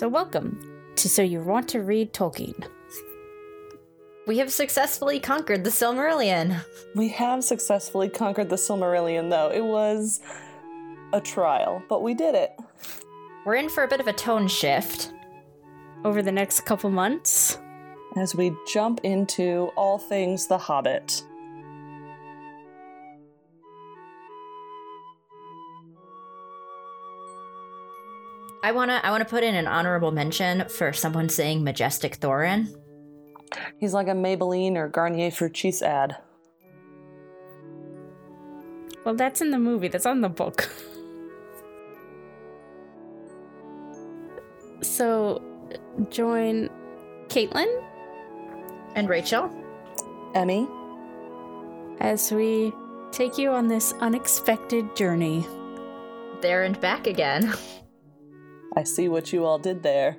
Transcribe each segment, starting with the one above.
So, welcome to So You Want to Read Tolkien. We have successfully conquered the Silmarillion. We have successfully conquered the Silmarillion, though. It was a trial, but we did it. We're in for a bit of a tone shift. Over the next couple months, As we jump into all things The Hobbit. I wanna I wanna put in an honorable mention for someone saying majestic Thorin. He's like a Maybelline or Garnier Fructis ad. well, that's in the movie, that's on the book. so, join Caitlin And Rachel. Emmy, as we take you on this unexpected journey. There and back again. I see what you all did there.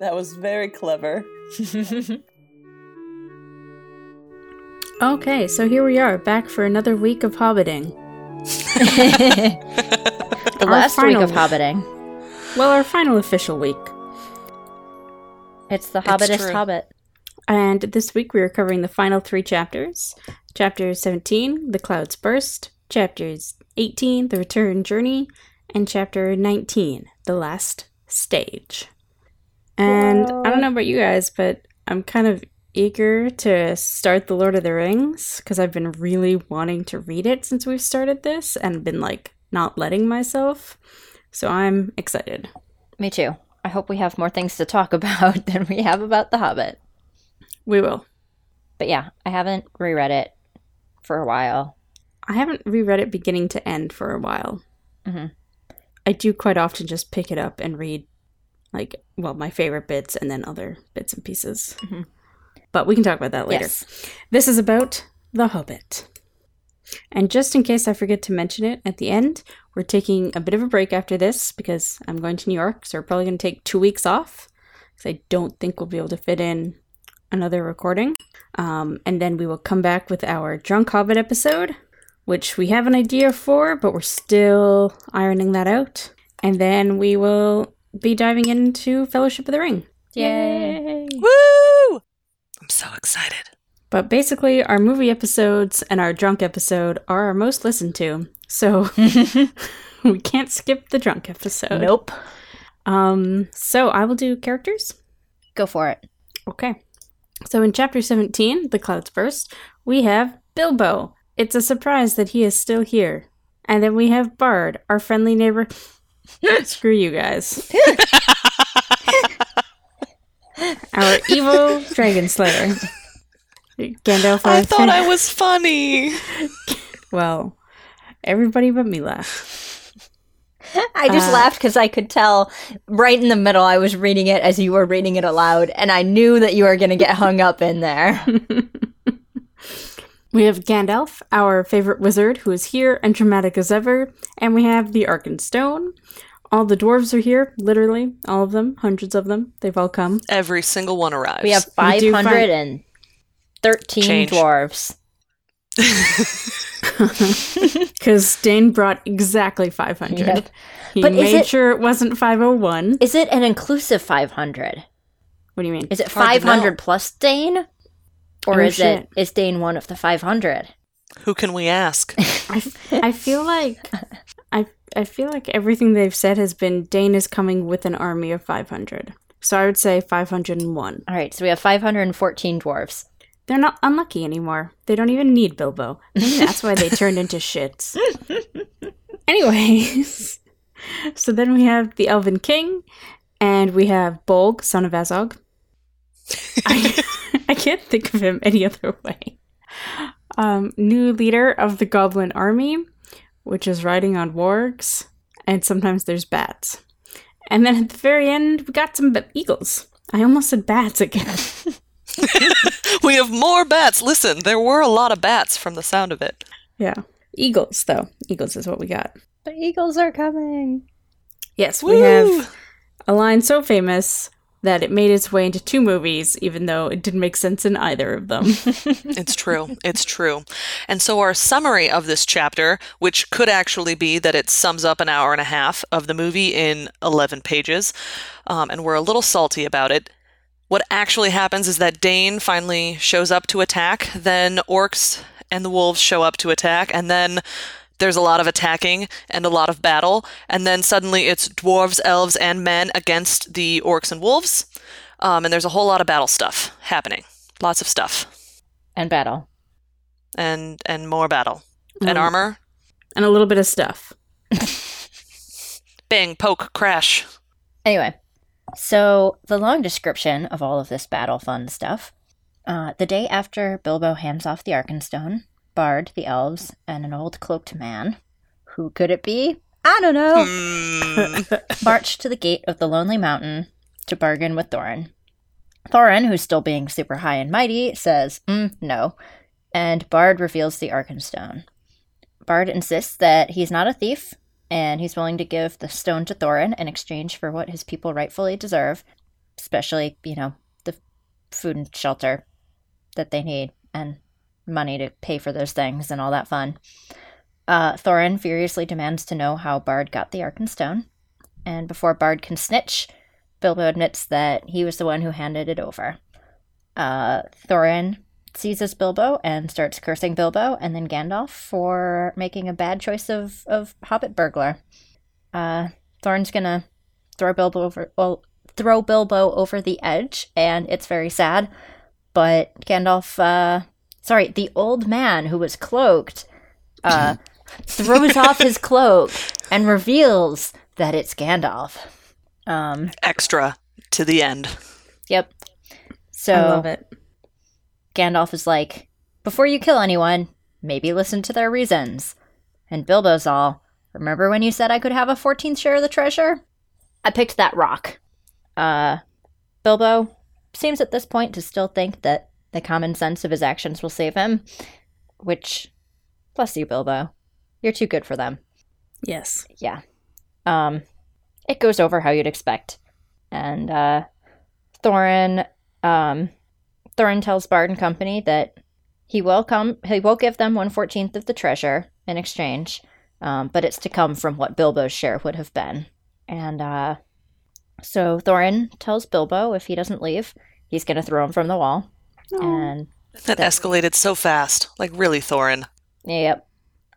That was very clever. Okay, so here we are, back for another week of hobbiting. the Our last week of hobbiting. Well, our final official week. It's the hobbitest true. hobbit. And this week we are covering the final three chapters. Chapter 17, The Clouds Burst. Chapters 18, The Return Journey. And chapter 19, The Last Stage. And I don't know about you guys, but I'm kind of eager to start The Lord of the Rings because I've been really wanting to read it since we've started this and been like not letting myself. So I'm excited. Me too. I hope we have more things to talk about than we have about the hobbit. We will. But yeah, I haven't reread it for a while. I haven't reread it beginning to end for a while. Mhm. I do quite often just pick it up and read, like, well, my favorite bits and then other bits and pieces. Mhm. But we can talk about that later. Yes. This is about The Hobbit. And just in case I forget to mention it at the end, we're taking a bit of a break after this because I'm going to New York, so we're probably going to take two weeks off because I don't think we'll be able to fit in another recording. Um, and then we will come back with our Drunk Hobbit episode, which we have an idea for, but we're still ironing that out. And then we will be diving into Fellowship of the Ring. Yay. Woo! I'm so excited. But basically, our movie episodes and our drunk episode are our most listened to. So we can't skip the drunk episode. Nope. Um, so I will do characters. Go for it. Okay. So in chapter 17, The Clouds Burst, we have Bilbo. It's a surprise that he is still here. And then we have Bard, our friendly neighbor. Screw you guys. our evil dragon slayer. Gandalf. I our thought I was funny. Well, everybody but me laughed. I just Uh, laughed because I could tell right in the middle I was reading it as you were reading it aloud, and I knew that you were going to get hung up in there. We have Gandalf, our favorite wizard, who is here and dramatic as ever, and we have the Arkenstone. All the dwarves are here, literally, all of them, hundreds of them. They've all come. Every single one arrives. We have We find- 513 Change. dwarves. Because Dain brought exactly 500. Yep. He But is made it- sure it wasn't 501. Is it an inclusive 500? What do you mean? Is it Hard 500 plus Dain? Or Oh, is shit. it is Dain one of the 500? Who can we ask? I, f- I feel like I I feel like everything they've said has been Dain is coming with an army of 500. So I would say 501. All right, so we have 514 dwarves. They're not unlucky anymore. They don't even need Bilbo. Maybe that's why they turned into shits. Anyways, so then we have the Elven King, and we have Bolg, son of Azog. I, I can't think of him any other way. Um, new leader of the Goblin Army, which is riding on wargs, and sometimes there's bats. And then at the very end, we got some b- eagles. I almost said bats again. we have more bats. Listen, there were a lot of bats from the sound of it. Yeah. Eagles, though. Eagles is what we got. The eagles are coming. Yes, we have a line so famous that it made its way into two movies, even though it didn't make sense in either of them. It's true. It's true. And so, our summary of this chapter, which could actually be that it sums up an hour and a half of the movie in 11 pages, um, and we're a little salty about it. What actually happens is that Dain finally shows up to attack, then orcs and the wolves show up to attack, and then there's a lot of attacking and a lot of battle, and then suddenly it's dwarves, elves, and men against the orcs and wolves, um, and there's a whole lot of battle stuff happening. Lots of stuff And battle. and and more battle and Mm. armor. and a little bit of stuff. Bang, poke, crash. Anyway, so the long description of all of this battle fun stuff. Uh, the day after Bilbo hands off the Arkenstone, Bard, the elves, and an old cloaked man, who could it be? I don't know, Hmm. marched to the gate of the Lonely Mountain to bargain with Thorin. Thorin, who's still being super high and mighty, says, mm, no, and Bard reveals the Arkenstone. Bard insists that he's not a thief, and he's willing to give the stone to Thorin in exchange for what his people rightfully deserve, especially, you know, the food and shelter that they need, and money to pay for those things and all that fun. Uh, Thorin furiously demands to know how Bard got the Arkenstone, and before Bard can snitch, Bilbo admits that he was the one who handed it over. Uh, Thorin seizes Bilbo and starts cursing Bilbo and then Gandalf for making a bad choice of, of hobbit burglar. Uh, Thorin's gonna throw Bilbo over well, throw Bilbo over the edge, and it's very sad. But Gandalf, uh, sorry, the old man who was cloaked, uh, throws off his cloak and reveals that it's Gandalf. Um, Extra to the end. yep. So I love it. Gandalf is like, before you kill anyone, maybe listen to their reasons. And Bilbo's all, remember when you said I could have a 14th share of the treasure? I picked that rock. Uh, Bilbo seems at this point to still think that the common sense of his actions will save him, which, bless you, Bilbo. You're too good for them. Yes. Yeah. Um, it goes over how you'd expect. And uh, Thorin, um, Thorin tells Bard and Company that he will come. He will give them one fourteenth of the treasure in exchange, um, but it's to come from what Bilbo's share would have been. And uh, so Thorin tells Bilbo if he doesn't leave, he's going to throw him from the wall. And That escalated so fast. Like, really, Thorin. Yep.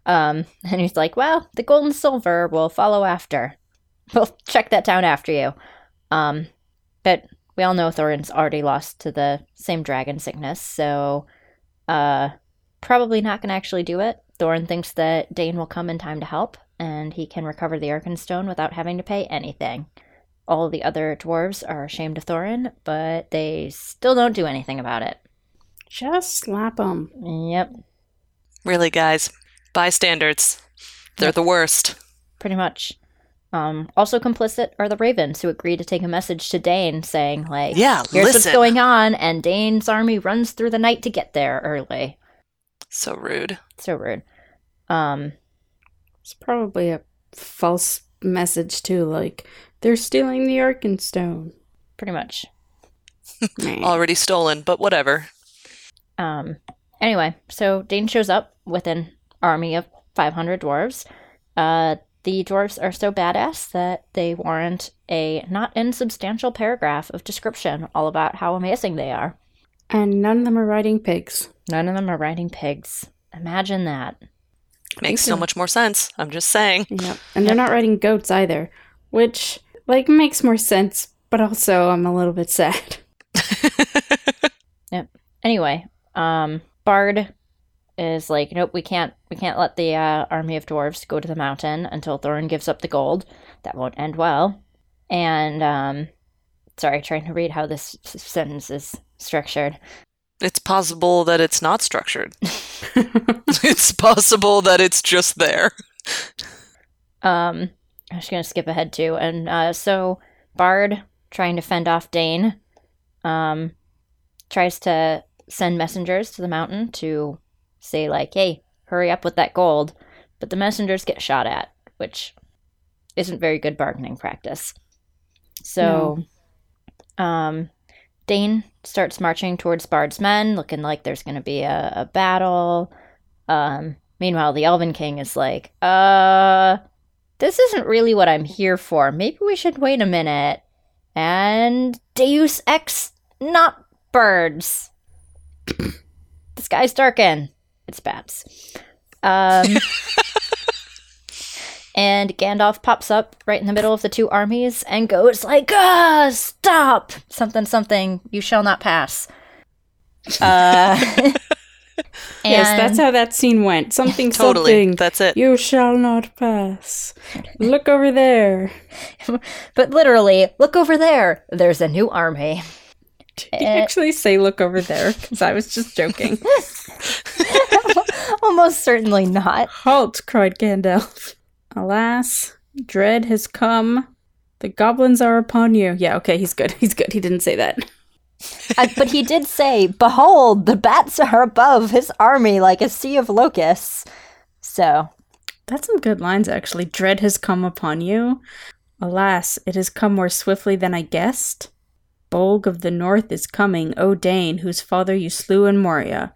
Um, and he's like, well, the gold and silver will follow after. We'll check that down after you. Um, but we all know Thorin's already lost to the same dragon sickness, so uh, probably not going to actually do it. Thorin thinks that Dain will come in time to help, and he can recover the Arkenstone without having to pay anything. All the other dwarves are ashamed of Thorin, but they still don't do anything about it. Just slap them. Yep, Really, guys. Bystanders. They're the worst. pretty much. Um, also complicit are the Ravens who agree to take a message to Dain saying, like, Yeah, here's what's going on, and Dain's army runs through the night to get there early. So rude. So rude. Um, It's probably a false message too, like they're stealing the Arkenstone. pretty much. Already stolen, but whatever. Um, anyway, so Dain shows up with an army of 500 dwarves. Uh, the dwarves are so badass that they warrant a not insubstantial paragraph of description all about how amazing they are. And none of them are riding pigs. None of them are riding pigs. Imagine that. Makes so much more sense. I'm just saying. Yep. And they're not riding goats either, which like makes more sense, but also I'm a little bit sad. Yep. Anyway, um, Bard is like, nope, we can't, we can't let the uh, army of dwarves go to the mountain until Thorin gives up the gold. That won't end well. And um, sorry, trying to read how this sentence is structured. It's possible that it's not structured. it's possible that it's just there. Um, I'm just gonna skip ahead too. And uh, so Bard, trying to fend off Dain, um, tries to send messengers to the mountain to say like, "Hey, hurry up with that gold," but the messengers get shot at, which isn't very good bargaining practice. So Um, Dain starts marching towards Bard's men, looking like there's going to be a, a battle. Um, meanwhile, the Elven King is like, uh, this isn't really what I'm here for. Maybe we should wait a minute. And Deus Ex, not birds. The skies darken. It's bats. Um, and Gandalf pops up right in the middle of the two armies and goes like, "Ah, stop! Something, something. You shall not pass." Uh, yes, that's how that scene went. Something, Totally. something. That's it. You shall not pass. Look over there. But literally, look over there. There's a new army. Did you Eh. actually say look over there? Because I was just joking. Almost certainly not. Halt, cried Gandalf. Alas, dread has come. The goblins are upon you. Yeah, okay, he's good. He's good. He didn't say that. Uh, but he did say, Behold, the bats are above his army like a sea of locusts. So, That's some good lines, actually. Dread has come upon you. Alas, it has come more swiftly than I guessed. Bolg of the North is coming, O Dain, whose father you slew in Moria.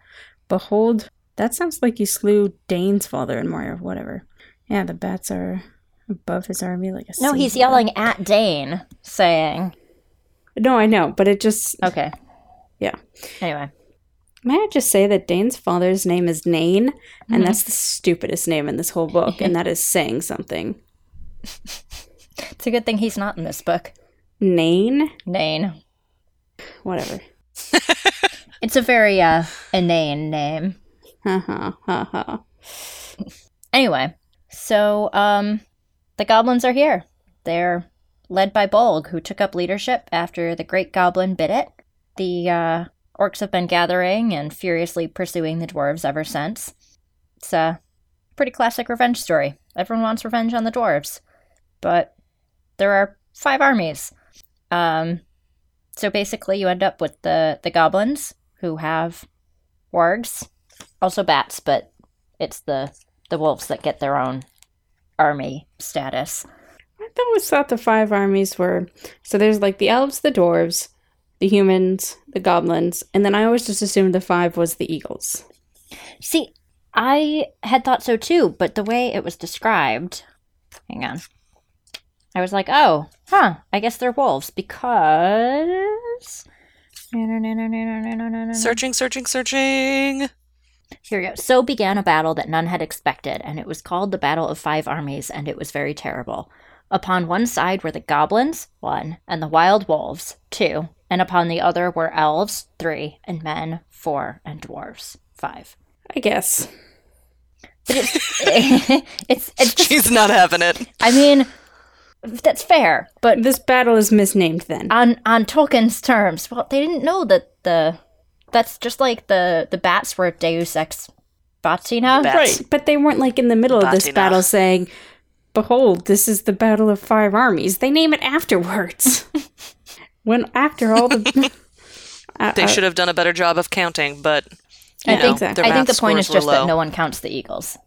Behold, that sounds like you slew Dain's father in Moria, whatever. Yeah, the bats are above his army like a no, he's of- yelling at Dain, saying, No, I know, but it just. Okay. Yeah. Anyway. May I just say that Dain's father's name is Nain, Mm-hmm. and that's the stupidest name in this whole book, and that is saying something. It's a good thing he's not in this book. Nain? Nane. Whatever. It's a very, uh, inane name. Anyway, so um the goblins are here. They're led by Bolg, who took up leadership after the great goblin bit it. The uh, orcs have been gathering and furiously pursuing the dwarves ever since. It's a pretty classic revenge story. Everyone wants revenge on the dwarves. But there are five armies. Um so basically you end up with the the goblins who have wargs, also bats, but it's the the wolves that get their own army status. I always thought the five armies were so there's like the elves, the dwarves, the humans, the goblins, and then I always just assumed the five was the eagles. See, I had thought so too, but the way it was described, hang on. I was like, "Oh, huh, I guess they're wolves because Searching, searching, searching. Here we go. So began a battle that none had expected, and it was called the Battle of Five Armies, and it was very terrible. Upon one side were the goblins, one, and the wild wolves, two, and upon the other were elves, three, and men, four, and dwarves, five. I guess. it's it's just, She's not having it. I mean, that's fair, but This battle is misnamed then. on on Tolkien's terms, well, they didn't know that the that's just like the the bats were Deus Ex Machina. Bats. Right, but they weren't like in the middle of this battle saying, "Behold, this is the battle of five armies." They name it afterwards. when after all the I- They uh, uh, should have done a better job of counting, but I know, think their I think the point is scores were just that no one counts the Eagles.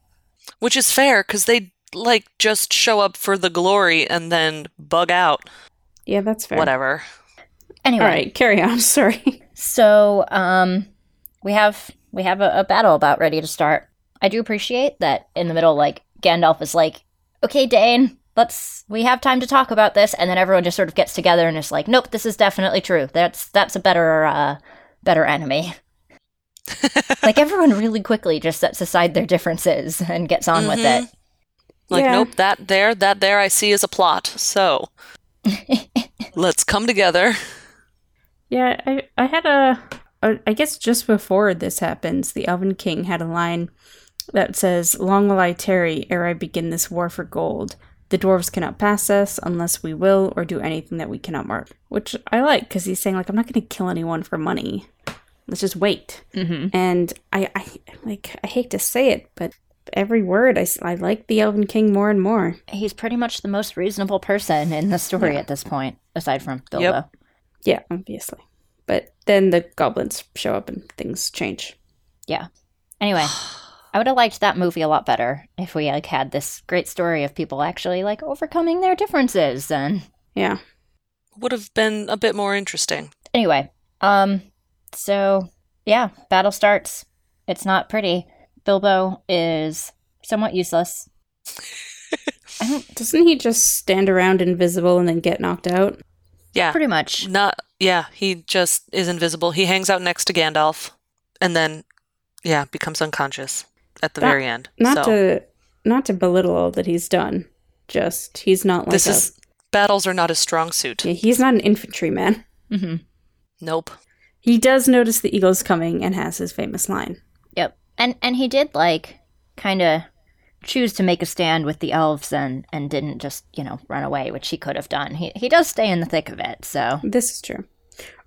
which is fair because they like just show up for the glory and then bug out. Yeah, that's fair. Whatever. Anyway, All right, carry on. Sorry. so um, we have we have a, a battle about ready to start. I do appreciate that in the middle, like Gandalf is like, "Okay, Dain, let's we have time to talk about this," and then everyone just sort of gets together and is like, "Nope, this is definitely true. That's that's a better uh, better enemy." like everyone really quickly just sets aside their differences and gets on with Mhm. it. Like, Yeah. nope, that there, that there I see is a plot. So let's come together. Yeah, I I had a, a I guess just before this happens, the Elven King had a line that says, "Long will I tarry ere I begin this war for gold. The dwarves cannot pass us unless we will or do anything that we cannot mark." Which I like because he's saying like, "I'm not going to kill anyone for money. Let's just wait." Mm-hmm. And I, I like I hate to say it, but every word I, I like the Elven King more and more. He's pretty much the most reasonable person in the story at this point, aside from Bilbo. Yeah, obviously. But then the goblins show up and things change. Yeah. Anyway, I would have liked that movie a lot better if we like had this great story of people actually like overcoming their differences and Yeah. Would have been a bit more interesting. Anyway, um, so yeah, battle starts. It's not pretty. Bilbo is somewhat useless. I don't, Doesn't he just stand around invisible and then get knocked out? Yeah. pretty much. Not yeah, he just is invisible. He hangs out next to Gandalf and then yeah, becomes unconscious at the Not- very end. Not so to not to belittle all that he's done. Just he's not like this a, is battles are not his strong suit. yeah, he's not an infantryman. hmm Nope. He does notice the eagles coming and has his famous line. And and he did like kind of choose to make a stand with the elves and and didn't just you know run away, which he could have done. He he does stay in the thick of it, so This is true.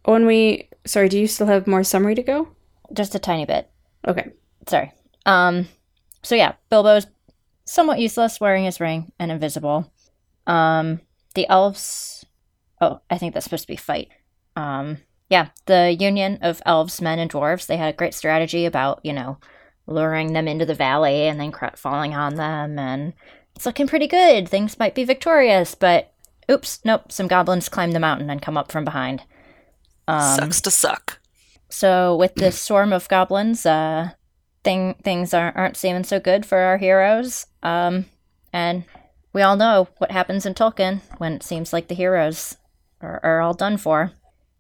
Oh, and we sorry, do you still have more summary to go? just a tiny bit. Okay. Sorry. Um. So yeah, Bilbo's somewhat useless, wearing his ring and invisible. Um. The elves. Oh, I think that's supposed to be fight. Um. Yeah, the union of elves, men, and dwarves. They had a great strategy about you know luring them into the valley and then falling on them, and it's looking pretty good. Things might be victorious, but oops, nope. Some goblins climb the mountain and come up from behind. Um, Sucks to suck. so with this swarm of goblins, uh, thing things aren't aren't seeming so good for our heroes. Um, and we all know what happens in Tolkien when it seems like the heroes are, are all done for.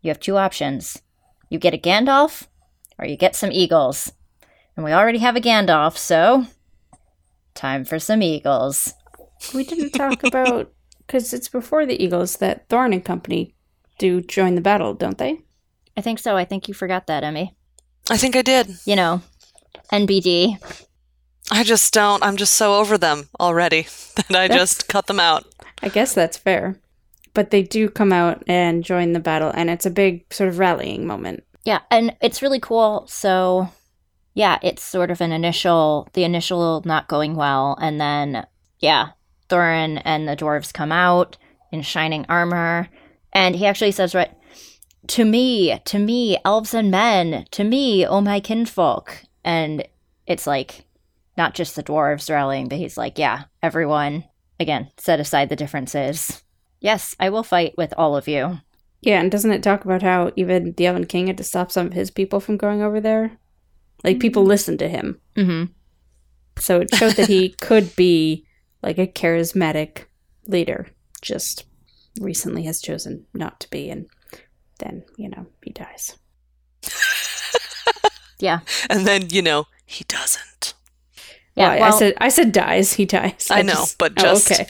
You have two options: you get a Gandalf, or you get some eagles. And we already have a Gandalf, so time for some eagles. We didn't talk about because it's before the eagles that Thorin and company do join the battle, don't they? I think so. I think you forgot that, Emmy. I think I did. You know, NBD. I just don't. I'm just so over them already that I just cut them out. I guess that's fair. But they do come out and join the battle, and it's a big sort of rallying moment. Yeah, and it's really cool. So, yeah, it's sort of an initial, the initial not going well, and then, yeah, Thorin and the dwarves come out in shining armor, and he actually says, right, to me, to me, elves and men, to me, oh my kinfolk. And it's like, not just the dwarves rallying, but he's like, yeah, everyone, again, set aside the differences. Yes, I will fight with all of you. Yeah, and doesn't it talk about how even the Elven King had to stop some of his people from going over there? Like people listened to him. Mm-hmm. So it showed that he could be like a charismatic leader. Just recently has chosen not to be, and then, you know, he dies. Yeah. And then, you know, he doesn't. Yeah, Well, I- well- I said I said dies, he dies. I know, but oh, just- okay.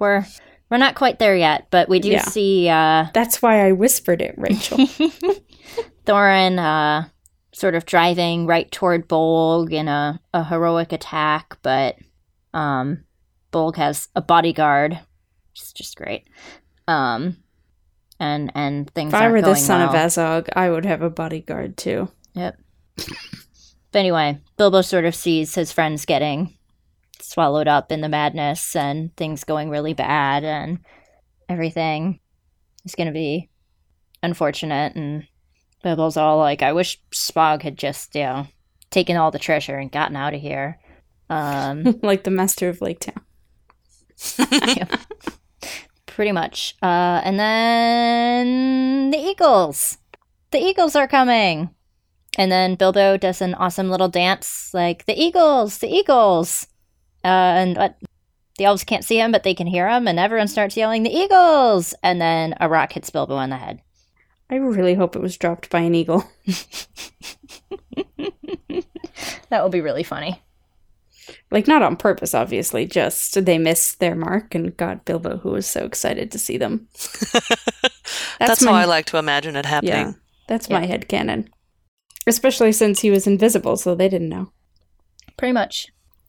we're we're not quite there yet, but we do Yeah. see uh, That's why I whispered it, Rachel. Thorin uh, sort of driving right toward Bolg in a, a heroic attack, but um, Bolg has a bodyguard, which is just great. Um, and and things if I were the son of. Azog, I would have a bodyguard too. Yep. But anyway, Bilbo sort of sees his friends getting swallowed up in the madness and things going really bad and everything is going to be unfortunate. And Bilbo's all like, I wish Smaug had just, you know, taken all the treasure and gotten out of here. Um, like the master of Lake Town. pretty much. Uh, and then the Eagles. The Eagles are coming. And then Bilbo does an awesome little dance, like the Eagles, the Eagles. Uh, and what? The elves can't see him, but they can hear him, and everyone starts yelling, "The Eagles!" And then a rock hits Bilbo on the head. I really hope it was dropped by an eagle. That would be really funny. Like not on purpose, obviously. Just they missed their mark and got Bilbo, who was so excited to see them. That's, my- how I like to imagine it happening. Yeah, that's my head canon. Especially since he was invisible, so they didn't know. Pretty much.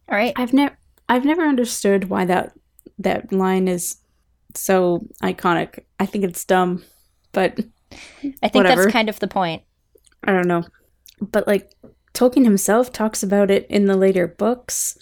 All right. I've never, I've never understood why that that line is so iconic. I think it's dumb, but I think Whatever. that's kind of the point. I don't know. But like Tolkien himself talks about it in the later books.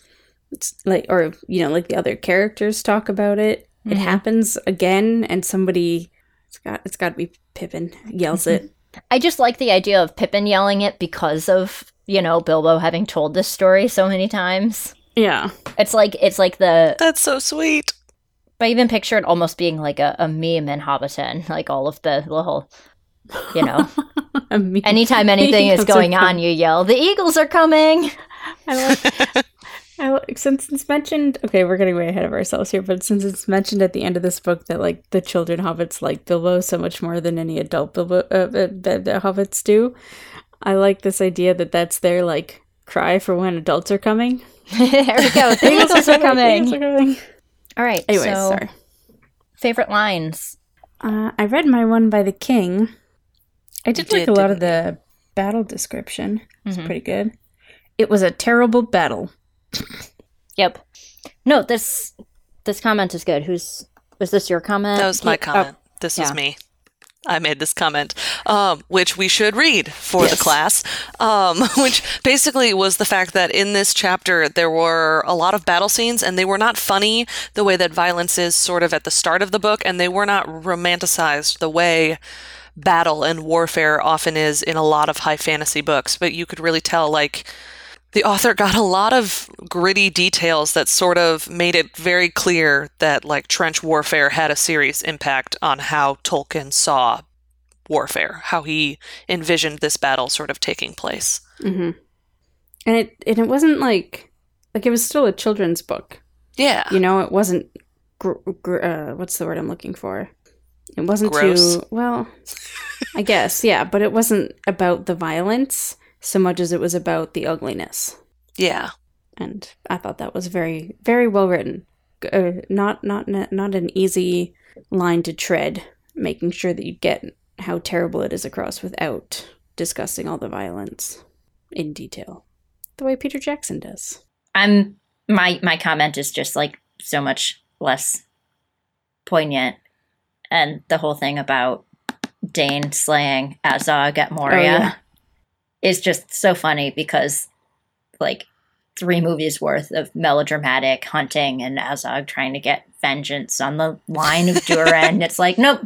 It's like or you know, like the other characters talk about it. It Mhm. happens again and somebody it's got it's got to be Pippin yells it. I just like the idea of Pippin yelling it because of, you know, Bilbo having told this story so many times. yeah. It's like it's like the That's so sweet. But I even picture it almost being like a, a meme in Hobbiton, like all of the little, you know, anytime anything is going on, you yell, "The Eagles are coming!" I like, I like, since it's mentioned, okay, we're getting way ahead of ourselves here, but since it's mentioned at the end of this book that like the children hobbits like Bilbo so much more than any adult Bilbo uh, uh, the, the hobbits do, I like this idea that that's their like cry for when adults are coming. there we go. The Eagles are Eagles coming. Are coming. All right. Anyways, so, sorry. Favorite lines. Uh, I read my one by the king. I did You like a lot of the battle description. It's Mhm. pretty good. It was a terrible battle. Yep. No, this this comment is good. Who's was this your comment? That was my Kate? comment. this was me. I made this comment, um, which we should read for the class, um, which basically was the fact that in this chapter there were a lot of battle scenes and they were not funny the way that violence is sort of at the start of the book, and they were not romanticized the way battle and warfare often is in a lot of high fantasy books. But you could really tell, like, the author got a lot of gritty details that sort of made it very clear that like trench warfare had a serious impact on how Tolkien saw warfare, how he envisioned this battle sort of taking place. Mm-hmm. And it and it wasn't like like it was still a children's book. Yeah. You know, it wasn't. Gr- gr- uh, what's the word I'm looking for? It wasn't Gross. too well. I guess yeah, but it wasn't about the violence so much as it was about the ugliness. Yeah. and I thought that was very very well written. Uh, not not not an easy line to tread, making sure that you get how terrible it is across without discussing all the violence in detail, the way Peter Jackson does. I'm my my comment is just like so much less poignant, and the whole thing about Dain slaying Azog at Moria yeah. Is just so funny because like three movies worth of melodramatic hunting and Azog trying to get vengeance on the line of Durin. it's like, nope,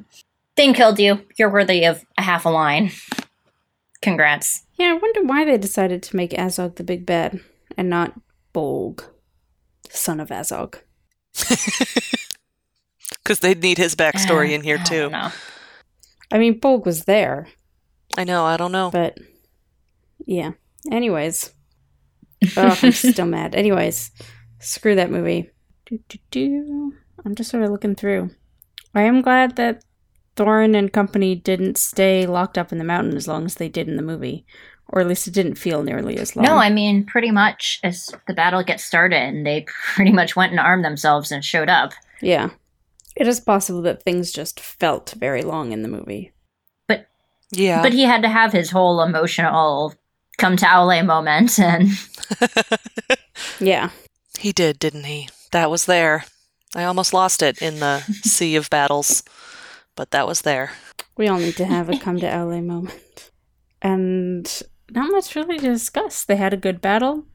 Dain killed you. You're worthy of a half a line. Congrats. Yeah, I wonder why they decided to make Azog the big bad and not Bolg, son of Azog. Because they'd need his backstory in here I too. don't. I mean, Bolg was there, I know, I don't know. but yeah. Anyways, oh, I'm still mad. Anyways, screw that movie. Do, do, do. I'm just sort of looking through. I am glad that Thorin and company didn't stay locked up in the mountain as long as they did in the movie, or at least it didn't feel nearly as long. No, I mean, pretty much as the battle gets started, and they pretty much went and armed themselves and showed up. yeah, it is possible that things just felt very long in the movie. But yeah. But he had to have his whole emotional come to Aule moment, and Yeah, he did, didn't he? That was there. I almost lost it in the sea of battles, but that was there. we all need to have a come to LA moment, and not much really to discuss. They had a good battle.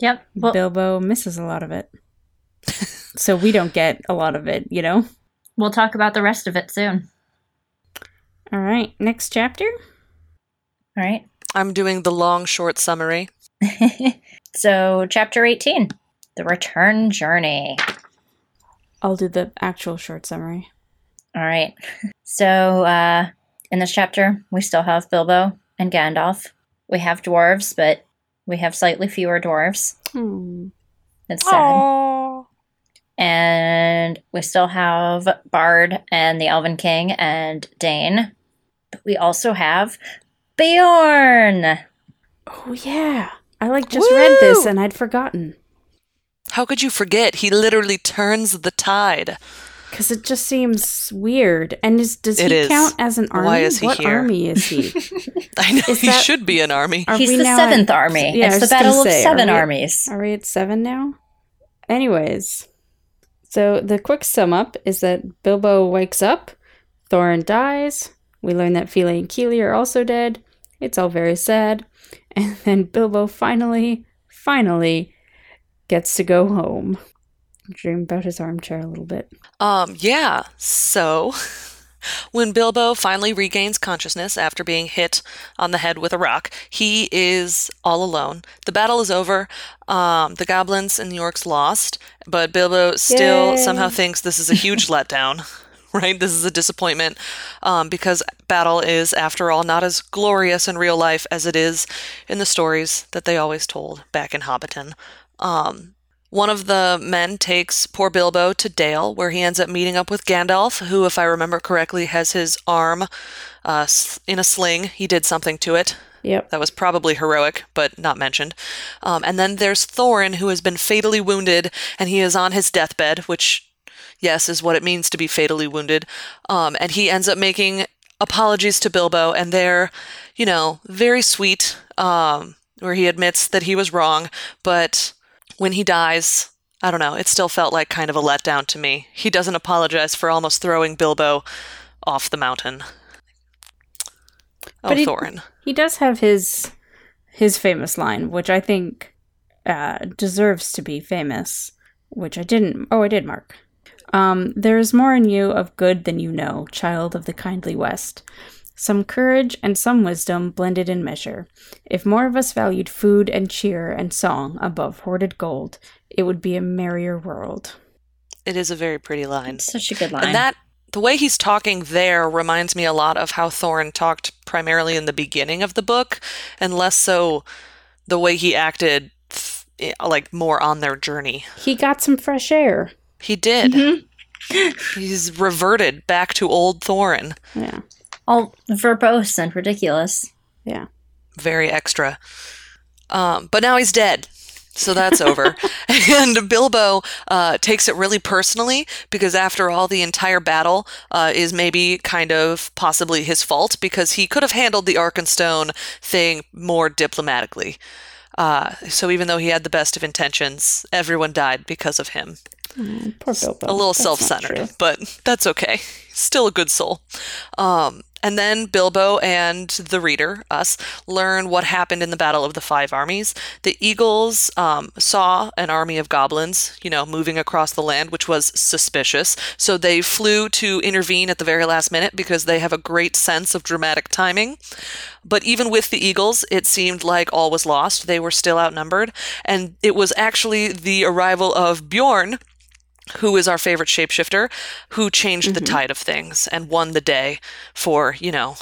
yep. Well, Bilbo misses a lot of it. so we don't get a lot of it, you know? we'll talk about the rest of it soon. All right, next chapter. All right. I'm doing the long, short summary. so, chapter 18 The Return Journey. I'll do the actual short summary. All right. So, uh, in this chapter, we still have Bilbo and Gandalf. We have dwarves, but we have slightly fewer dwarves. Hmm. It's sad. And we still have Bard and the Elven King and Dain. But we also have Beorn. Oh yeah, I like just read this and I'd forgotten How could you forget? He literally turns the tide. because it just seems weird. And is does It he is. count as an army? Why is he what here? army is he? I know Is he that- should be an army. He's the now at- seventh army. Yeah, it's the battle say, of are seven we armies. Are we at seven now? Anyways, so the quick sum up is that Bilbo wakes up, Thorin dies. We learn that Fili and Kili are also dead. It's all very sad. And then Bilbo finally, finally gets to go home. Dream about his armchair a little bit. Um, yeah. So When Bilbo finally regains consciousness after being hit on the head with a rock, he is all alone. The battle is over. Um, the goblins and the orcs lost, but Bilbo still Yay. somehow thinks this is a huge letdown. Right? This is a disappointment um, because battle is, after all, not as glorious in real life as it is in the stories that they always told back in Hobbiton. Um, one of the men takes poor Bilbo to Dale, where he ends up meeting up with Gandalf, who, if I remember correctly, has his arm uh, in a sling. He did something to it. Yep. That was probably heroic, but not mentioned. Um, and then there's Thorin, who has been fatally wounded, and he is on his deathbed, which, yes, is what it means to be fatally wounded. Um, and he ends up making apologies to Bilbo, and they're, you know, very sweet, um, where he admits that he was wrong, but when he dies, I don't know, it still felt like kind of a letdown to me. He doesn't apologize for almost throwing Bilbo off the mountain. Oh, But he- Thorin. He does have his his famous line, which I think uh, deserves to be famous, which I didn't. Oh, I did, Mark. Um, there is more in you of good than you know, child of the kindly West. Some courage and some wisdom blended in measure. If more of us valued food and cheer and song above hoarded gold, it would be a merrier world. It is a very pretty line. Such a good line. And that the way he's talking there reminds me a lot of how Thorin talked primarily in the beginning of the book, and less so the way he acted like more on their journey. He got some fresh air. He did. Mm-hmm. He's reverted back to old Thorin. Yeah. All verbose and ridiculous. Yeah. Very extra. Um, but now he's dead. So that's over. and Bilbo uh, takes it really personally because, after all, the entire battle uh, is maybe kind of possibly his fault because he could have handled the Arkenstone thing more diplomatically. Uh, so even though he had the best of intentions, everyone died because of him. Mm, poor Bilbo. A little self-centered, but that's okay. Still a good soul. Um, and then Bilbo and the reader, us, learn what happened in the Battle of the Five Armies. The Eagles um, saw an army of goblins, you know, moving across the land, which was suspicious. So they flew to intervene at the very last minute because they have a great sense of dramatic timing. But even with the Eagles, it seemed like all was lost. They were still outnumbered. And it was actually the arrival of Beorn, who is our favorite shapeshifter, who changed the tide of things and won the day for, you know,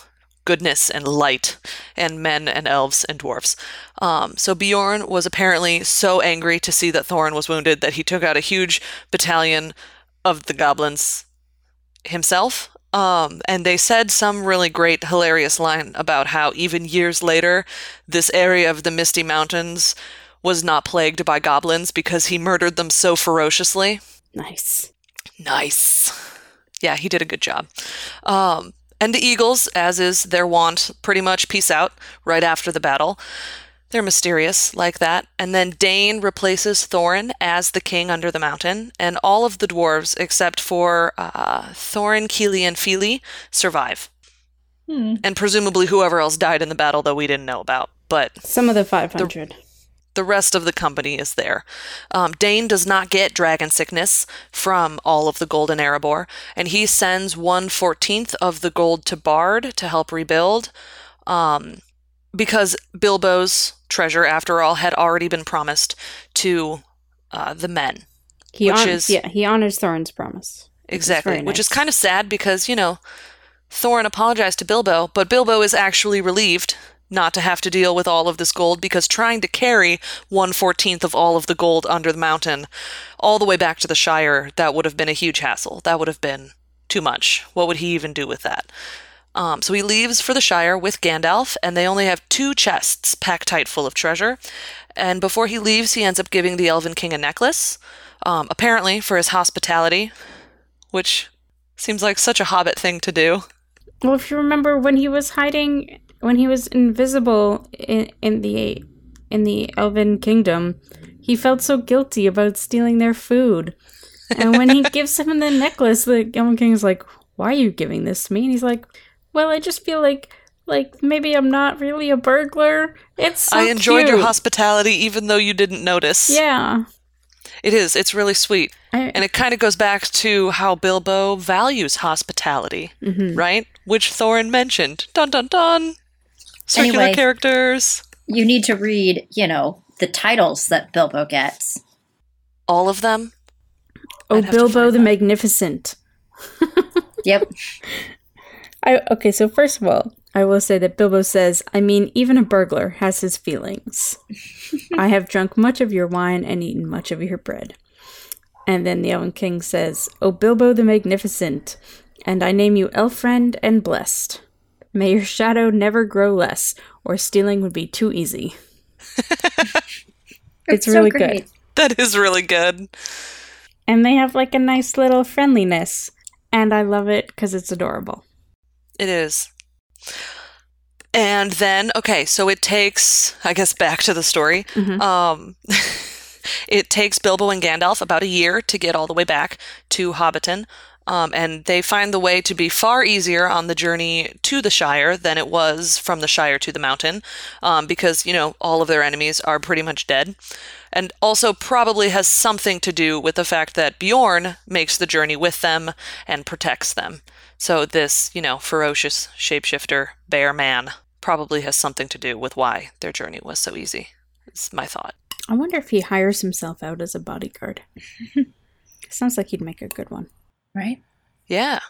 goodness and light and men and elves and dwarfs. Um, so Beorn was apparently so angry to see that Thorin was wounded that he took out a huge battalion of the goblins himself. Um, and they said some really great, hilarious line about how even years later, this area of the Misty Mountains was not plagued by goblins because he murdered them so ferociously. Nice. Nice. Yeah, he did a good job. Um, and the Eagles, as is their wont, pretty much peace out right after the battle. They're mysterious like that. And then Dain replaces Thorin as the king under the mountain, and all of the dwarves, except for uh, Thorin, Kili, and Fili, survive. Hmm. And presumably whoever else died in the battle, though we didn't know about. But Some of the 500. the rest of the company is there. Um, Dain does not get dragon sickness from all of the gold in Erebor, and he sends one fourteenth of the gold to Bard to help rebuild. Um, because Bilbo's treasure, after all, had already been promised to uh, the men. he which hon- is- yeah, he honors Thorin's promise. Exactly. very Which is nice. kind of sad because, you know, Thorin apologized to Bilbo, but Bilbo is actually relieved not to have to deal with all of this gold because trying to carry one fourteenth of all of the gold under the mountain all the way back to the Shire, that would have been a huge hassle. That would have been too much. What would he even do with that? Um, so he leaves for the Shire with Gandalf, and they only have two chests packed tight full of treasure. And before he leaves, he ends up giving the Elven King a necklace, um, apparently for his hospitality, which seems like such a hobbit thing to do. Well, if you remember when he was hiding, when he was invisible in, in the in the Elven Kingdom, he felt so guilty about stealing their food. And when he gives him the necklace, the Elven King is like, "Why are you giving this to me?" And he's like, "Well, I just feel like like maybe I'm not really a burglar. It's so I enjoyed your hospitality even though you didn't notice. Yeah, It is. It's really sweet. I, And it kind of goes back to how Bilbo values hospitality, Mhm. right? Which Thorin mentioned. Dun dun dun. Circular Anyway. characters. You need to read, you know, the titles that Bilbo gets. All of them. oh, I'd have to Bilbo the that. Magnificent. Yep. I okay, so first of all, I will say that Bilbo says, I mean, even a burglar has his feelings. I have drunk much of your wine and eaten much of your bread. And then the Elven King says, O Bilbo the Magnificent, and I name you Elfriend and Blessed. May your shadow never grow less, or stealing would be too easy. It's so really great. good. That is really good. And they have like a nice little friendliness. And I love it because it's adorable. It is. And then, okay, so it takes, I guess, back to the story. Mhm. Um, it takes Bilbo and Gandalf about a year to get all the way back to Hobbiton. Um, and they find the way to be far easier on the journey to the Shire than it was from the Shire to the mountain, um, because, you know, all of their enemies are pretty much dead. And also probably has something to do with the fact that Beorn makes the journey with them and protects them. So this, you know, ferocious shapeshifter bear man probably has something to do with why their journey was so easy. It's my thought. I wonder if he hires himself out as a bodyguard. Sounds like he'd make a good one. Right? Yeah.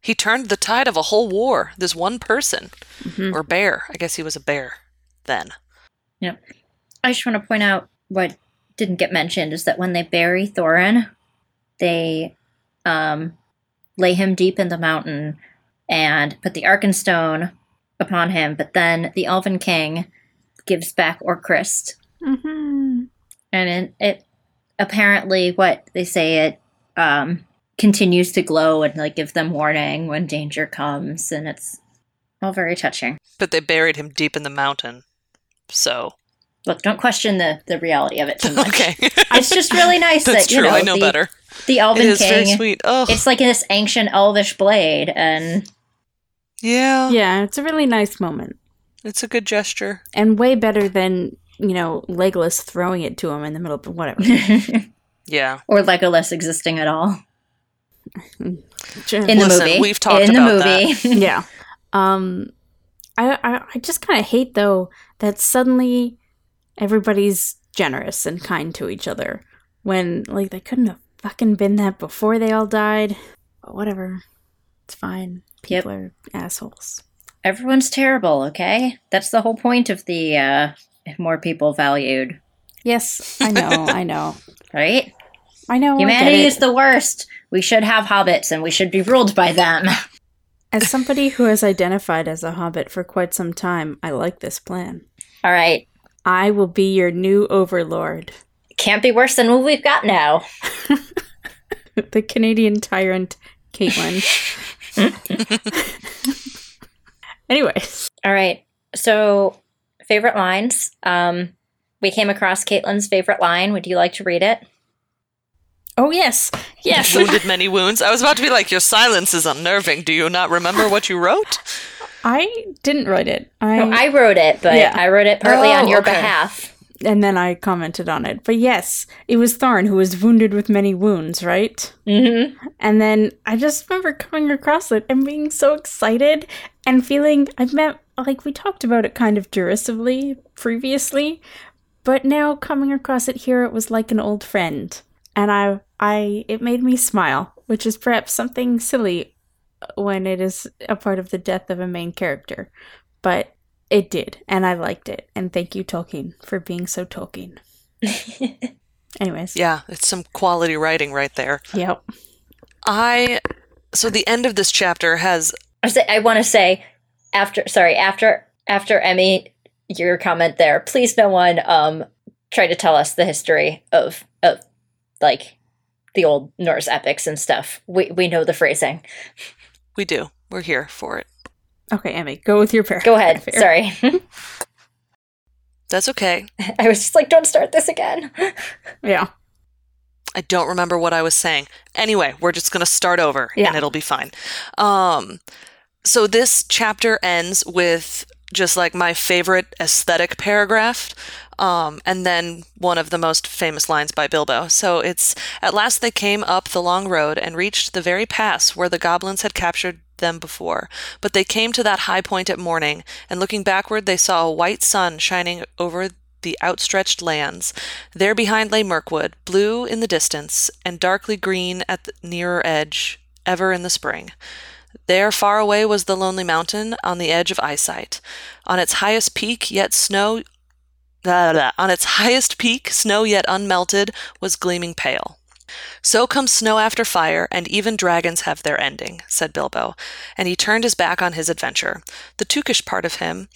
He turned the tide of a whole war. This one person. Mhm. Or bear. I guess he was a bear then. Yep. I just want to point out what didn't get mentioned is that when they bury Thorin, they um, lay him deep in the mountain and put the Arkenstone upon him, but then the Elven King gives back Orcrist. Mhm. And it, it apparently what they say it um, continues to glow and like give them warning when danger comes, and it's all very touching. But they buried him deep in the mountain. So. Look, don't question the, the reality of it too much. Okay. It's just really nice That's that you true. know, I know the, better. the It Elven is very King. sweet. Oh, It's like this ancient elvish blade, and yeah. Yeah, it's a really nice moment. It's a good gesture. And way better than, you know, Legolas throwing it to him in the middle of whatever. Yeah. or Legolas existing at all Sure. in the Listen, movie. we've talked in the movie. yeah. Um I I, I just kind of hate though that suddenly everybody's generous and kind to each other when like they couldn't have fucking been that before they all died. But whatever. It's fine. Yep. People are assholes. Everyone's terrible. Okay, that's the whole point of the uh, more people valued, Yes, I know, I know. right? I know. I Humanity it. is the worst. We should have hobbits, and we should be ruled by them. As somebody who has identified as a hobbit for quite some time, I like this plan. All right, I will be your new overlord. can't be worse than what we've got now. the Canadian tyrant, Caitlin. Anyways, All right. So, favorite lines. Um, we came across Caitlin's favorite line. Would you like to read it? Oh yes, yes. Wounded many wounds. I was about to be like, your silence is unnerving. Do you not remember what you wrote? I didn't write it. I, No, I wrote it, but Yeah. I wrote it partly on Oh, your okay. behalf. and then I commented on it. But yes, it was Thorin who was wounded with many wounds, right? Mm-hmm. And then I just remember coming across it and being so excited and feeling I've met like we talked about it kind of derisively previously, but now coming across it here it was like an old friend. And I I it made me smile, which is perhaps something silly when it is a part of the death of a main character. But it did, and I liked it. And thank you, Tolkien, for being so Tolkien. Anyways. Yeah, it's some quality writing right there. Yep. I. So the end of this chapter has. I say I want to say after sorry after after Emmy your comment there. Please, no one um try to tell us the history of of like the old Norse epics and stuff. We we know the phrasing. We do. We're here for it. Okay, Emmy, go with your pair. Go ahead. Sorry, That's okay. I was just like, don't start this again. Yeah. I don't remember what I was saying. Anyway, we're just going to start over Yeah. and it'll be fine. Um so this chapter ends with just like my favorite aesthetic paragraph. Um, and then one of the most famous lines by Bilbo. So it's At last they came up the long road and reached the very pass where the goblins had captured them before. But they came to that high point at morning, and looking backward, they saw a white sun shining over the outstretched lands. There behind lay Mirkwood, blue in the distance, and darkly green at the nearer edge, ever in the spring. There far away was the lonely mountain on the edge of eyesight. On its highest peak, yet snow blah, blah, on its highest peak, snow yet unmelted was gleaming pale. So comes snow after fire, and even dragons have their ending, said Bilbo, and he turned his back on his adventure. The Tookish part of him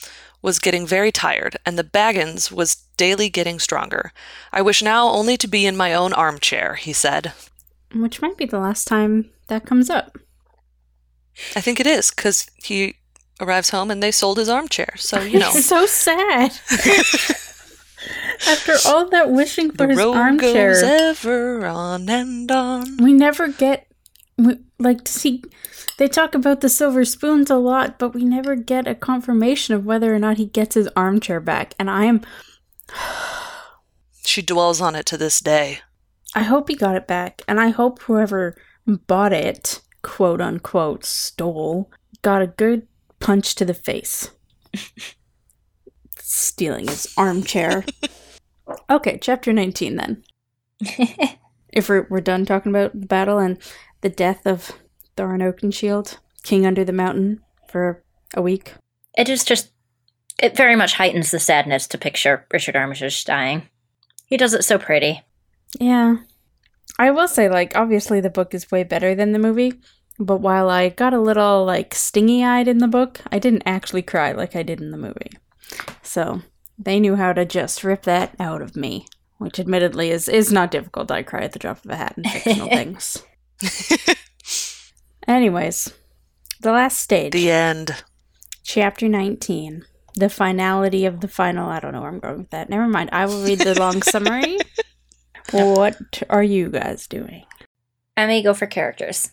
was getting very tired, and the Baggins was daily getting stronger. I wish now only to be in my own armchair, he said. Which might be the last time that comes up. I think it is, because he arrives home and they sold his armchair. So, you know. It's so sad. After all that wishing for the his road armchair, goes ever on and on. we never get we, like to see. They talk about the silver spoons a lot, but we never get a confirmation of whether or not he gets his armchair back. And I am, She dwells on it to this day. I hope he got it back, and I hope whoever bought it, quote unquote, stole, got a good punch to the face. Stealing his armchair. okay, chapter 19 then. if we're, we're done talking about the battle and the death of Thorin Oakenshield, king under the mountain, for a week. It is just, it very much heightens the sadness to picture Richard Armitage dying. He does it so pretty. Yeah. I will say, like, obviously the book is way better than the movie, but while I got a little, like, stingy eyed in the book, I didn't actually cry like I did in the movie. So they knew how to just rip that out of me, which admittedly is, is not difficult. I cry at the drop of a hat in fictional things. Anyways, the last stage. The end. Chapter 19. The finality of the final. I don't know where I'm going with that. Never mind. I will read the long summary. What are you guys doing? I may go for characters.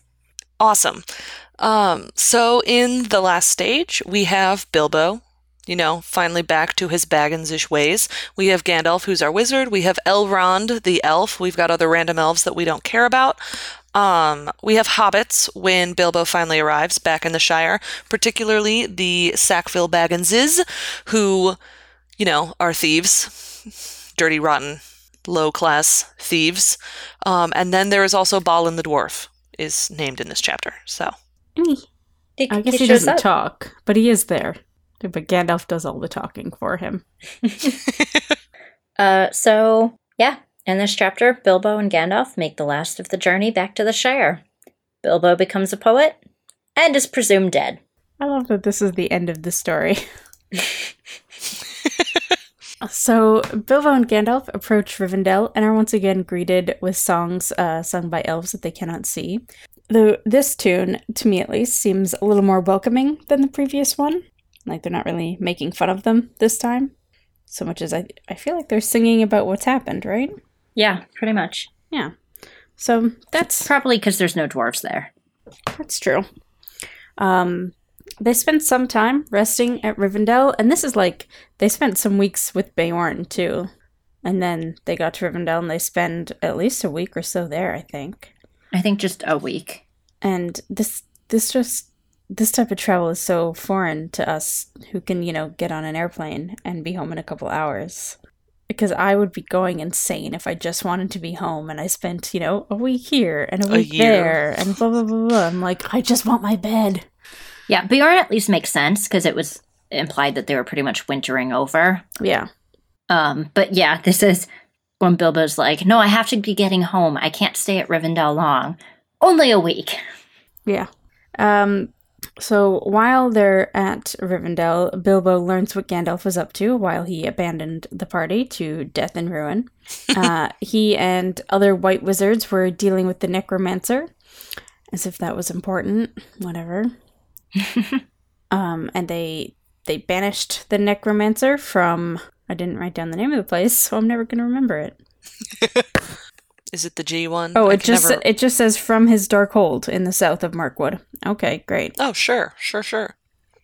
Awesome. Um, so in the last stage, we have Bilbo, you know, finally back to his Baggins-ish ways. We have Gandalf, who's our wizard. We have Elrond, the elf. We've got other random elves that we don't care about. Um, we have hobbits when Bilbo finally arrives back in the Shire, particularly the Sackville Bagginses, who, you know, are thieves, dirty, rotten, low class thieves. Um, and then there is also Balin the dwarf is named in this chapter. So He, I guess he, shows doesn't up. talk, but he is there. But Gandalf does all the talking for him. Uh, so yeah, in this chapter, Bilbo and Gandalf make the last of the journey back to the Shire. Bilbo becomes a poet and is presumed dead. I love that this is the end of the story. so Bilbo and Gandalf approach Rivendell and are once again greeted with songs uh, sung by elves that they cannot see. Though this tune, to me at least, seems a little more welcoming than the previous one. Like they're not really making fun of them this time, so much as I I feel like they're singing about what's happened, right? Yeah, pretty much. Yeah. So that's Probably because there's no dwarves there. That's true. Um, they spent some time resting at Rivendell, and this is like they spent some weeks with Beorn too, and then they got to Rivendell and they spend at least a week or so there, I think. I think just a week. And this this just this type of travel is so foreign to us who can you know get on an airplane and be home in a couple hours. Because I would be going insane if I just wanted to be home and I spent, you know, a week here and a A week year. there and blah blah blah blah. I'm like, I just want my bed. Yeah, Beorn at least makes sense because it was implied that they were pretty much wintering over. Yeah. Um, but yeah, this is when Bilbo's like, "No, I have to be getting home. I can't stay at Rivendell long. Only a week." Yeah. Um, so while they're at Rivendell, Bilbo learns what Gandalf was up to while he abandoned the party to death and ruin. Uh, he and other white wizards were dealing with the necromancer, as if that was important. Whatever. um, and they they banished the necromancer from. I didn't write down the name of the place, so I'm never going to remember it. is it the G one? Oh, I it just never- it just says from his dark hold in the south of Mirkwood. Okay, great. Oh, sure, sure, sure.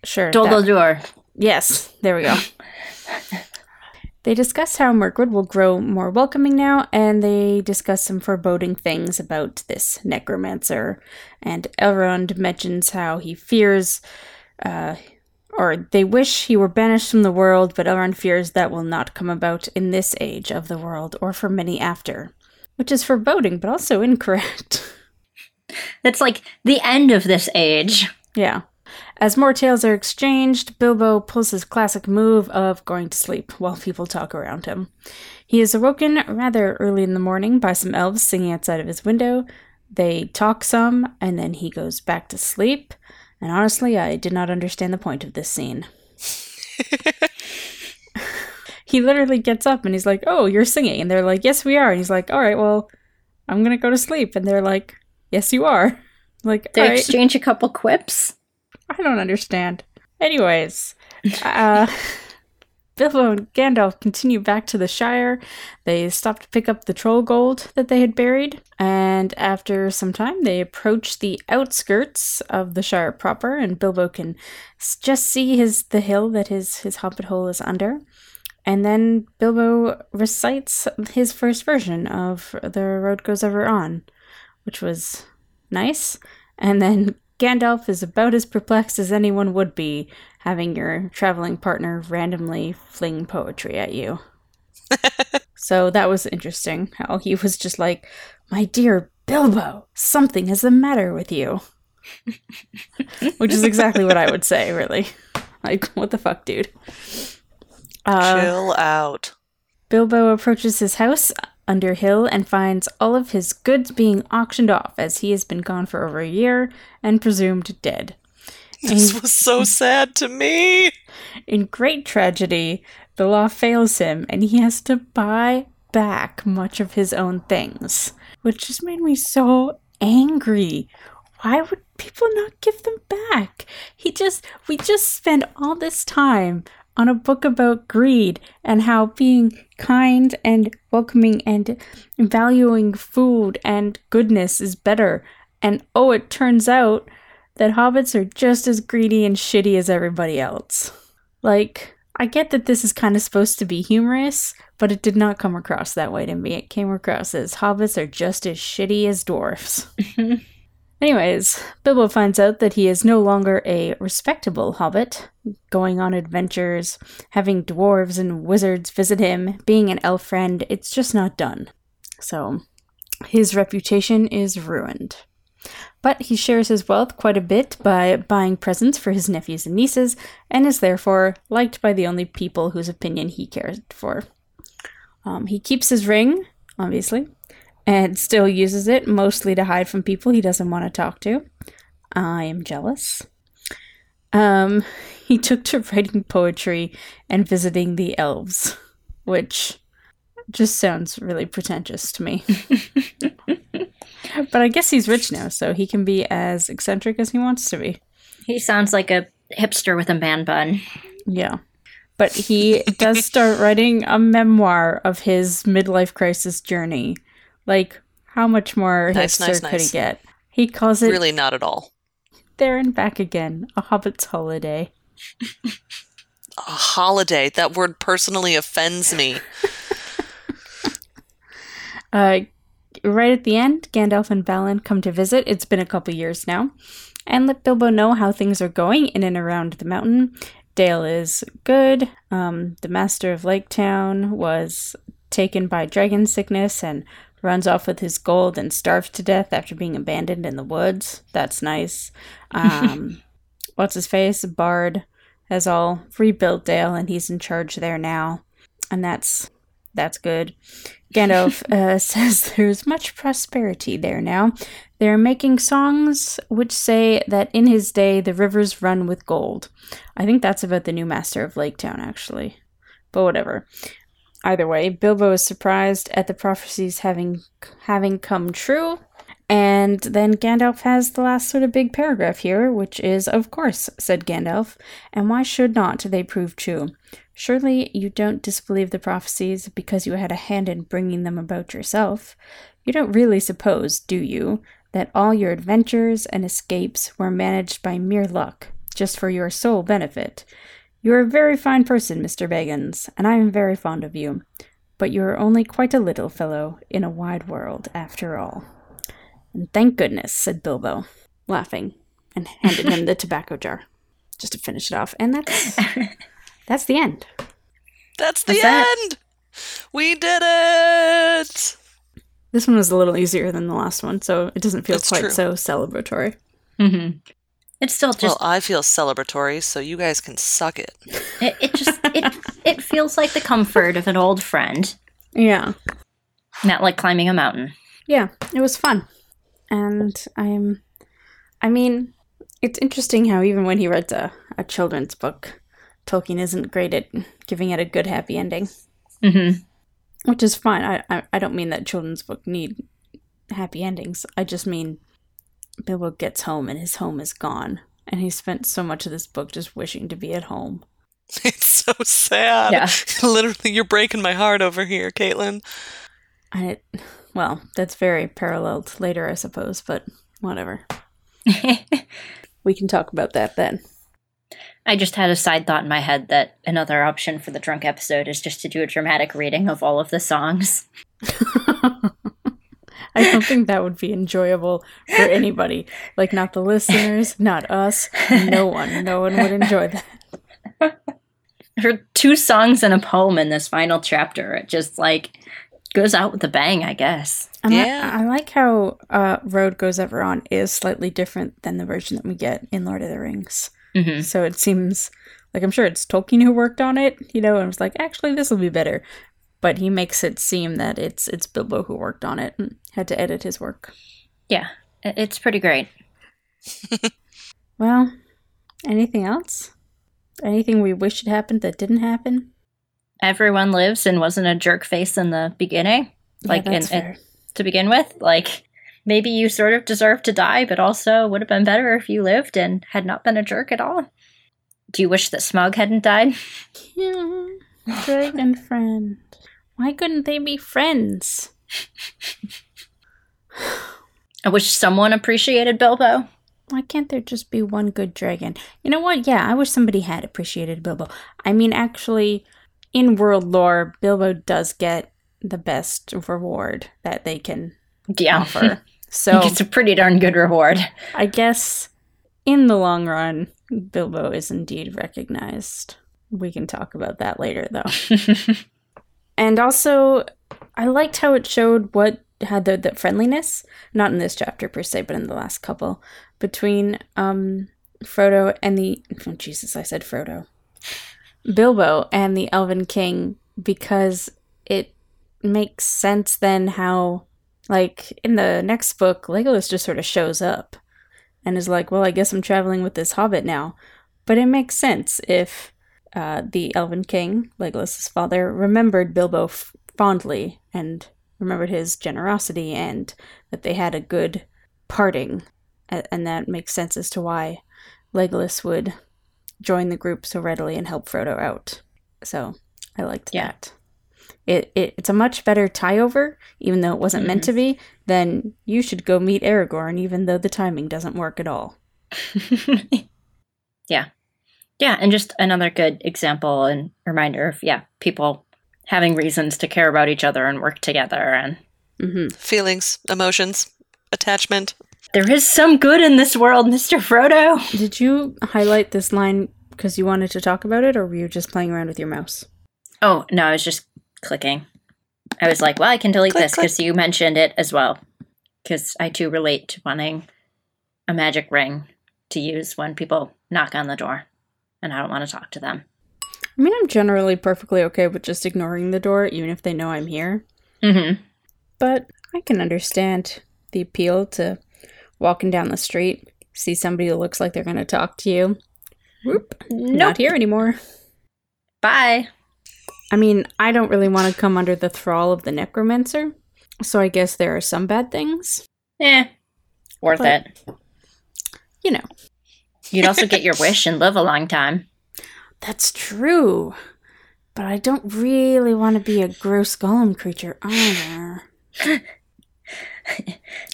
Sure. Dol that- Yes, there we go. they discuss how Mirkwood will grow more welcoming now, and they discuss some foreboding things about this necromancer. And Elrond mentions how he fears, uh, or they wish he were banished from the world, but Elrond fears that will not come about in this age of the world or for many after. Which is foreboding, but also incorrect. That's like the end of this age. Yeah. As more tales are exchanged, Bilbo pulls his classic move of going to sleep while people talk around him. He is awoken rather early in the morning by some elves singing outside of his window. They talk some, and then he goes back to sleep. And honestly, I did not understand the point of this scene. he literally gets up and he's like, Oh, you're singing. And they're like, Yes, we are. And he's like, All right, well, I'm going to go to sleep. And they're like, Yes, you are. Like, They "All right." exchange a couple quips. I don't understand. Anyways, uh, Bilbo and Gandalf continue back to the Shire. They stop to pick up the troll gold that they had buried, and after some time, they approach the outskirts of the Shire proper, and Bilbo can just see his the hill that his his hobbit hole is under. And then Bilbo recites his first version of "The Road Goes Ever On," which was nice. And then Gandalf is about as perplexed as anyone would be having your traveling partner randomly fling poetry at you. so that was interesting how he was just like, My dear Bilbo, something is the matter with you. Which is exactly what I would say, really. Like, what the fuck, dude? Uh, Chill out. Bilbo approaches his house under hill and finds all of his goods being auctioned off as he has been gone for over a year and presumed dead. This was so sad to me. In great tragedy, the law fails him and he has to buy back much of his own things, which just made me so angry. Why would people not give them back? He just, we just spent all this time on a book about greed and how being kind and welcoming and valuing food and goodness is better. And oh, it turns out that hobbits are just as greedy and shitty as everybody else. Like, I get that this is kind of supposed to be humorous, but it did not come across that way to me. It came across as hobbits are just as shitty as dwarfs. Anyways, Bilbo finds out that he is no longer a respectable hobbit, going on adventures, having dwarves and wizards visit him, being an elf friend, it's just not done. So, his reputation is ruined. But he shares his wealth quite a bit by buying presents for his nephews and nieces, and is therefore liked by the only people whose opinion he cares for. Um, he keeps his ring, obviously, and still uses it mostly to hide from people he doesn't want to talk to. I am jealous. Um, he took to writing poetry and visiting the elves, which just sounds really pretentious to me. but I guess he's rich now, so he can be as eccentric as he wants to be. He sounds like a hipster with a man bun. Yeah. But he does start writing a memoir of his midlife crisis journey. Like, how much more Nice, hipster nice, could nice. he get? He calls it Really, not at all. There and Back Again, a Hobbit's Holiday. A holiday. That word personally offends me. Uh, right at the end, Gandalf and Balin come to visit. It's been a couple years now. And let Bilbo know how things are going in and around the mountain. Dale is good. Um, the master of Lake Town was taken by dragon sickness and runs off with his gold and starves to death after being abandoned in the woods. That's nice. Um, what's his face? Bard has all rebuilt Dale and he's in charge there now. And that's that's good. Gandalf uh, says there's much prosperity there now. They're making songs which say that in his day the rivers run with gold. I think that's about the new master of Lake Town, actually. But whatever. Either way, Bilbo is surprised at the prophecies having having come true. And then Gandalf has the last sort of big paragraph here, which is, Of course, said Gandalf, and why should not they prove true? Surely you don't disbelieve the prophecies because you had a hand in bringing them about yourself. You don't really suppose, do you, that all your adventures and escapes were managed by mere luck, just for your sole benefit. You are a very fine person, Mr. Baggins, and I am very fond of you. But you are only quite a little fellow in a wide world, after all. And thank goodness, said Bilbo, laughing, and handed him the tobacco jar, just to finish it off. And that's that's the end. That's the Is that- end. We did it. This one was a little easier than the last one, so it doesn't feel That's quite true. so celebratory. Mm-hmm. It's still just well, I feel celebratory, so you guys can suck it. it, it just it it feels like the comfort of an old friend, Yeah. not like climbing a mountain. Yeah, it was fun. And I'm I mean, it's interesting how even when he writes a, a children's book, Tolkien isn't great at giving it a good happy ending. Mm-hmm. Which is fine. I, I I don't mean that children's book need happy endings. I just mean Bilbo gets home and his home is gone. And he spent so much of this book just wishing to be at home. It's so sad. Yeah. Literally, you're breaking my heart over here, Caitlin. And it well, that's very paralleled later, I suppose, but whatever. We can talk about that then. I just had a side thought in my head that another option for the drunk episode is just to do a dramatic reading of all of the songs. I don't think that would be enjoyable for anybody. Like, not the listeners, not us, no one. No one would enjoy that. There are two songs and a poem in this final chapter. It just like goes out with a bang, I guess. And I- Yeah. I, like how uh, Road Goes Ever On is slightly different than the version that we get in Lord of the Rings. hmm So it seems like I'm sure it's Tolkien who worked on it, you know, and was like, actually, this will be better. But he makes it seem that it's it's Bilbo who worked on it and had to edit his work. Yeah, it's pretty great. Well, anything else? Anything we wish had happened that didn't happen? Everyone lives and wasn't a jerk face in the beginning, like yeah, in, in, to begin with. Like maybe you sort of deserve to die, but also would have been better if you lived and had not been a jerk at all. Do you wish that Smaug hadn't died? Yeah, dragon friend. Why couldn't they be friends? I wish someone appreciated Bilbo. Why can't there just be one good dragon? You know what? Yeah, I wish somebody had appreciated Bilbo. I mean, actually, in world lore, Bilbo does get the best reward that they can Yeah, offer. So it's a pretty darn good reward. I guess in the long run, Bilbo is indeed recognized. We can talk about that later, though. And also, I liked how it showed what had the, the friendliness, not in this chapter per se, but in the last couple, between um, Frodo and the. Oh, Jesus, I said Frodo. Bilbo and the Elven King, because it makes sense then how, like, in the next book, Legolas just sort of shows up and is like, well, I guess I'm traveling with this hobbit now. But it makes sense if uh, the Elven King, Legolas's father, remembered Bilbo f- fondly and remembered his generosity and that they had a good parting. A- And that makes sense as to why Legolas would join the group so readily and help Frodo out. So I liked Yeah. that. It, it it's a much better tie over, even though it wasn't meant to be, than you should go meet Aragorn, even though the timing doesn't work at all. yeah. Yeah, and just another good example and reminder of, yeah, people having reasons to care about each other and work together. And hmm Feelings, emotions, attachment. there is some good in this world, Mr. Frodo. Did you highlight this line because you wanted to talk about it, or were you just playing around with your mouse? Oh, no, I was just clicking. I was like, well, I can delete Click, this because you mentioned it as well. Because I too relate to wanting a magic ring to use when people knock on the door and I don't want to talk to them. I mean, I'm generally perfectly okay with just ignoring the door, even if they know I'm here. Mm-hmm. But I can understand the appeal to walking down the street, see somebody who looks like they're going to talk to you. Whoop, Nope. not here anymore. Bye. I mean, I don't really want to come under the thrall of the necromancer, so I guess there are some bad things. Eh. Worth But- it. You know, You'd also get your wish and live a long time. that's true. But I don't really want to be a gross Gollum creature either.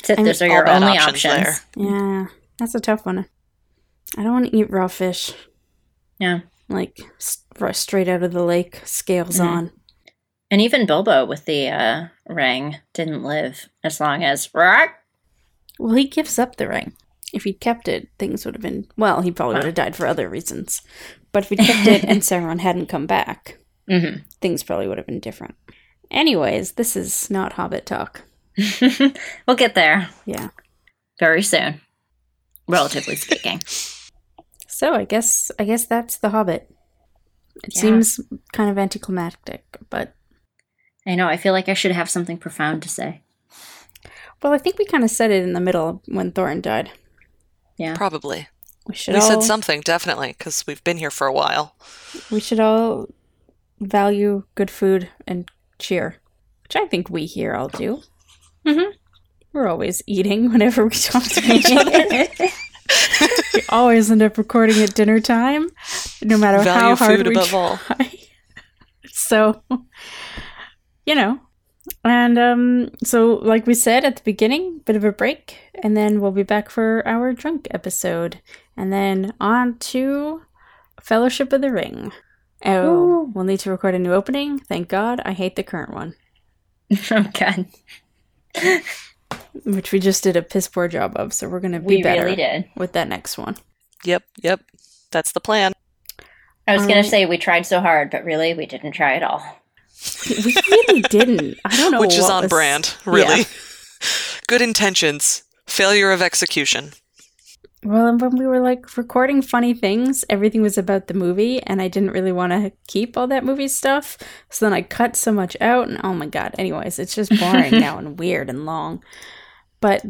So And those are your only options options. there. Yeah, that's a tough one. I don't want to eat raw fish. Yeah. like s- straight out of the lake, scales Mhm. on. And even Bilbo with the uh, ring didn't live as long as Rock. Well, he gives up the ring. If he'd kept it, things would have been. Well, he probably would have died for other reasons. But if he'd kept it and Sauron hadn't come back, hmm things probably would have been different. Anyways, this is not Hobbit talk. we'll get there Yeah. very soon, relatively speaking. So I guess I guess that's the Hobbit. It Yeah. seems kind of anticlimactic, but I know. I feel like I should have something profound to say. well, I think we kind of said it in the middle when Thorin died. Yeah. Probably. We should We all said something, definitely, because we've been here for a while. we should all value good food and cheer, which I think we here all do. Mhm. We're always eating whenever we talk to each other. we always end up recording at dinner time, no matter how hard food we above try. all. so, you know, and um, so like we said at the beginning, bit of a break, and then we'll be back for our drunk episode, and then on to Fellowship of the Ring. Oh, Ooh. we'll need to record a new opening. Thank God, I hate the current one, oh God, which we just did a piss poor job of. So we're gonna be we better really did. with that next one. Yep, yep. That's the plan. I was gonna say we tried so hard, but really we didn't try at all. We really didn't. I don't know Which is on was- brand, really. Good intentions, failure of execution. Well, and when we were like recording funny things, everything was about the movie, and I didn't really want to keep all that movie stuff. So then I cut so much out, and oh my god. Anyways, it's just boring now and weird and long. But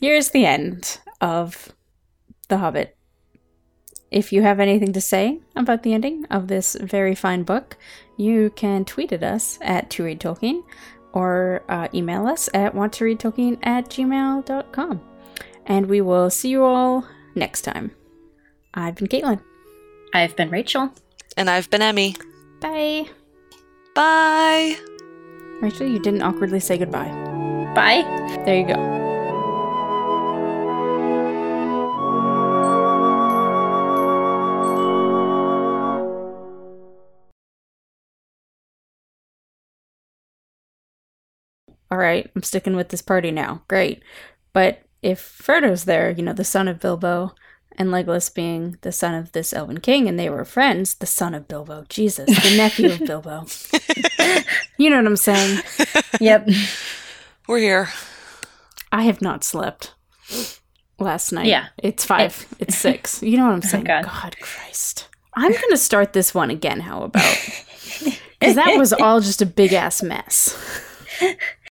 here's the end of The Hobbit. If you have anything to say about the ending of this very fine book, you can tweet at us at To Read Tolkien or uh, email us at wanttoreadtolkien at gmail.com. And we will see you all next time. I've been Caitlin. I've been Rachel. And I've been Emmy. Bye. Bye. Rachel, you didn't awkwardly say goodbye. Bye. There you go. All right, I'm sticking with this party now. Great. But if Frodo's there, you know, the son of Bilbo, and Legolas being the son of this elven king, and they were friends, the son of Bilbo, Jesus, the nephew of Bilbo. You know what I'm saying? Yep. We're here. I have not slept last night. Yeah. It's five. it's six. You know what I'm oh, saying? God. God Christ. I'm going to start this one again, how about? Because that was all just a big ass mess.